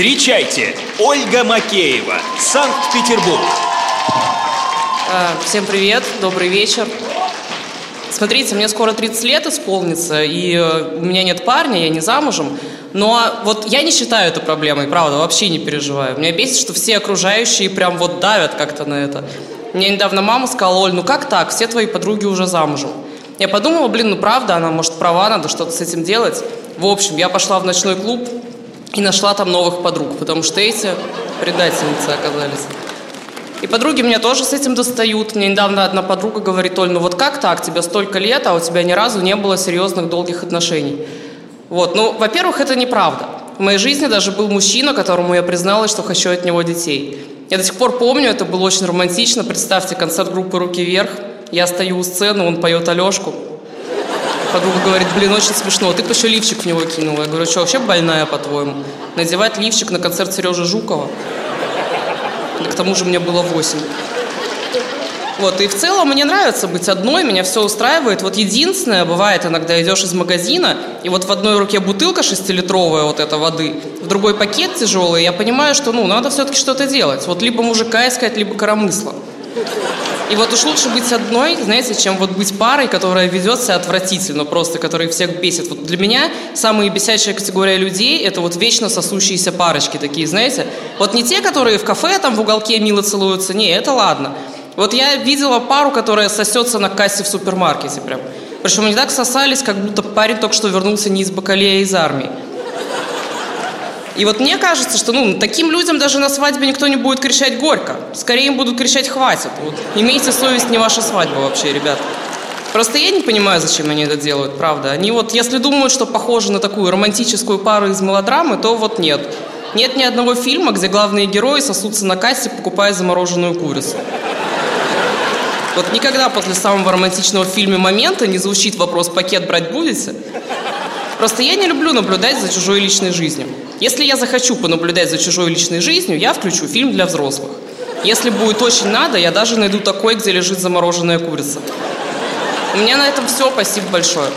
Встречайте, Ольга Макеева, Санкт-Петербург. А, Всем привет, добрый вечер. Смотрите, мне скоро 30 лет исполнится, и э, у меня нет парня, я не замужем. Но вот я не считаю это проблемой, правда, вообще не переживаю. Меня бесит, что все окружающие прям вот давят как-то на это. Мне недавно мама сказала, Оль, ну как так, все твои подруги уже замужем. Я подумала, блин, ну правда, она может права, надо что-то с этим делать. В общем, я пошла в ночной клуб и нашла там новых подруг, потому что эти предательницы оказались. И подруги меня тоже с этим достают. Мне недавно одна подруга говорит, Оль, ну вот как так, тебе столько лет, а у тебя ни разу не было серьезных долгих отношений. Вот, ну, во-первых, это неправда. В моей жизни даже был мужчина, которому я призналась, что хочу от него детей. Я до сих пор помню, это было очень романтично. Представьте, концерт группы «Руки вверх». Я стою у сцены, он поет Алешку. Подруга говорит, блин, очень смешно. Ты бы еще лифчик в него кинула. Я говорю, что, вообще больная, по-твоему? Надевать лифчик на концерт Сережи Жукова? К тому же мне было 8. Вот, и в целом мне нравится быть одной, меня все устраивает. Вот единственное, бывает иногда идешь из магазина, и вот в одной руке бутылка шестилитровая вот эта воды, в другой пакет тяжелый, я понимаю, что, ну, надо все-таки что-то делать. Вот либо мужика искать, либо коромысла. И вот уж лучше быть одной, знаете, чем вот быть парой, которая ведет себя отвратительно просто, которая всех бесит. Вот для меня самая бесячая категория людей – это вот вечно сосущиеся парочки такие, знаете. Вот не те, которые в кафе там в уголке мило целуются, не, это ладно. Вот я видела пару, которая сосется на кассе в супермаркете прям. Причем они так сосались, как будто парень только что вернулся не из Бакалея, а из армии. И вот мне кажется, что ну, таким людям даже на свадьбе никто не будет кричать горько. Скорее им будут кричать «хватит». Вот. Имейте совесть, не ваша свадьба вообще, ребят. Просто я не понимаю, зачем они это делают, правда. Они вот, если думают, что похожи на такую романтическую пару из мелодрамы, то вот нет. Нет ни одного фильма, где главные герои сосутся на кассе, покупая замороженную курицу. Вот никогда после самого романтичного в фильме момента не звучит вопрос «пакет брать будете?». Просто я не люблю наблюдать за чужой личной жизнью. Если я захочу понаблюдать за чужой личной жизнью, я включу фильм для взрослых. Если будет очень надо, я даже найду такой, где лежит замороженная курица. У меня на этом все. Спасибо большое.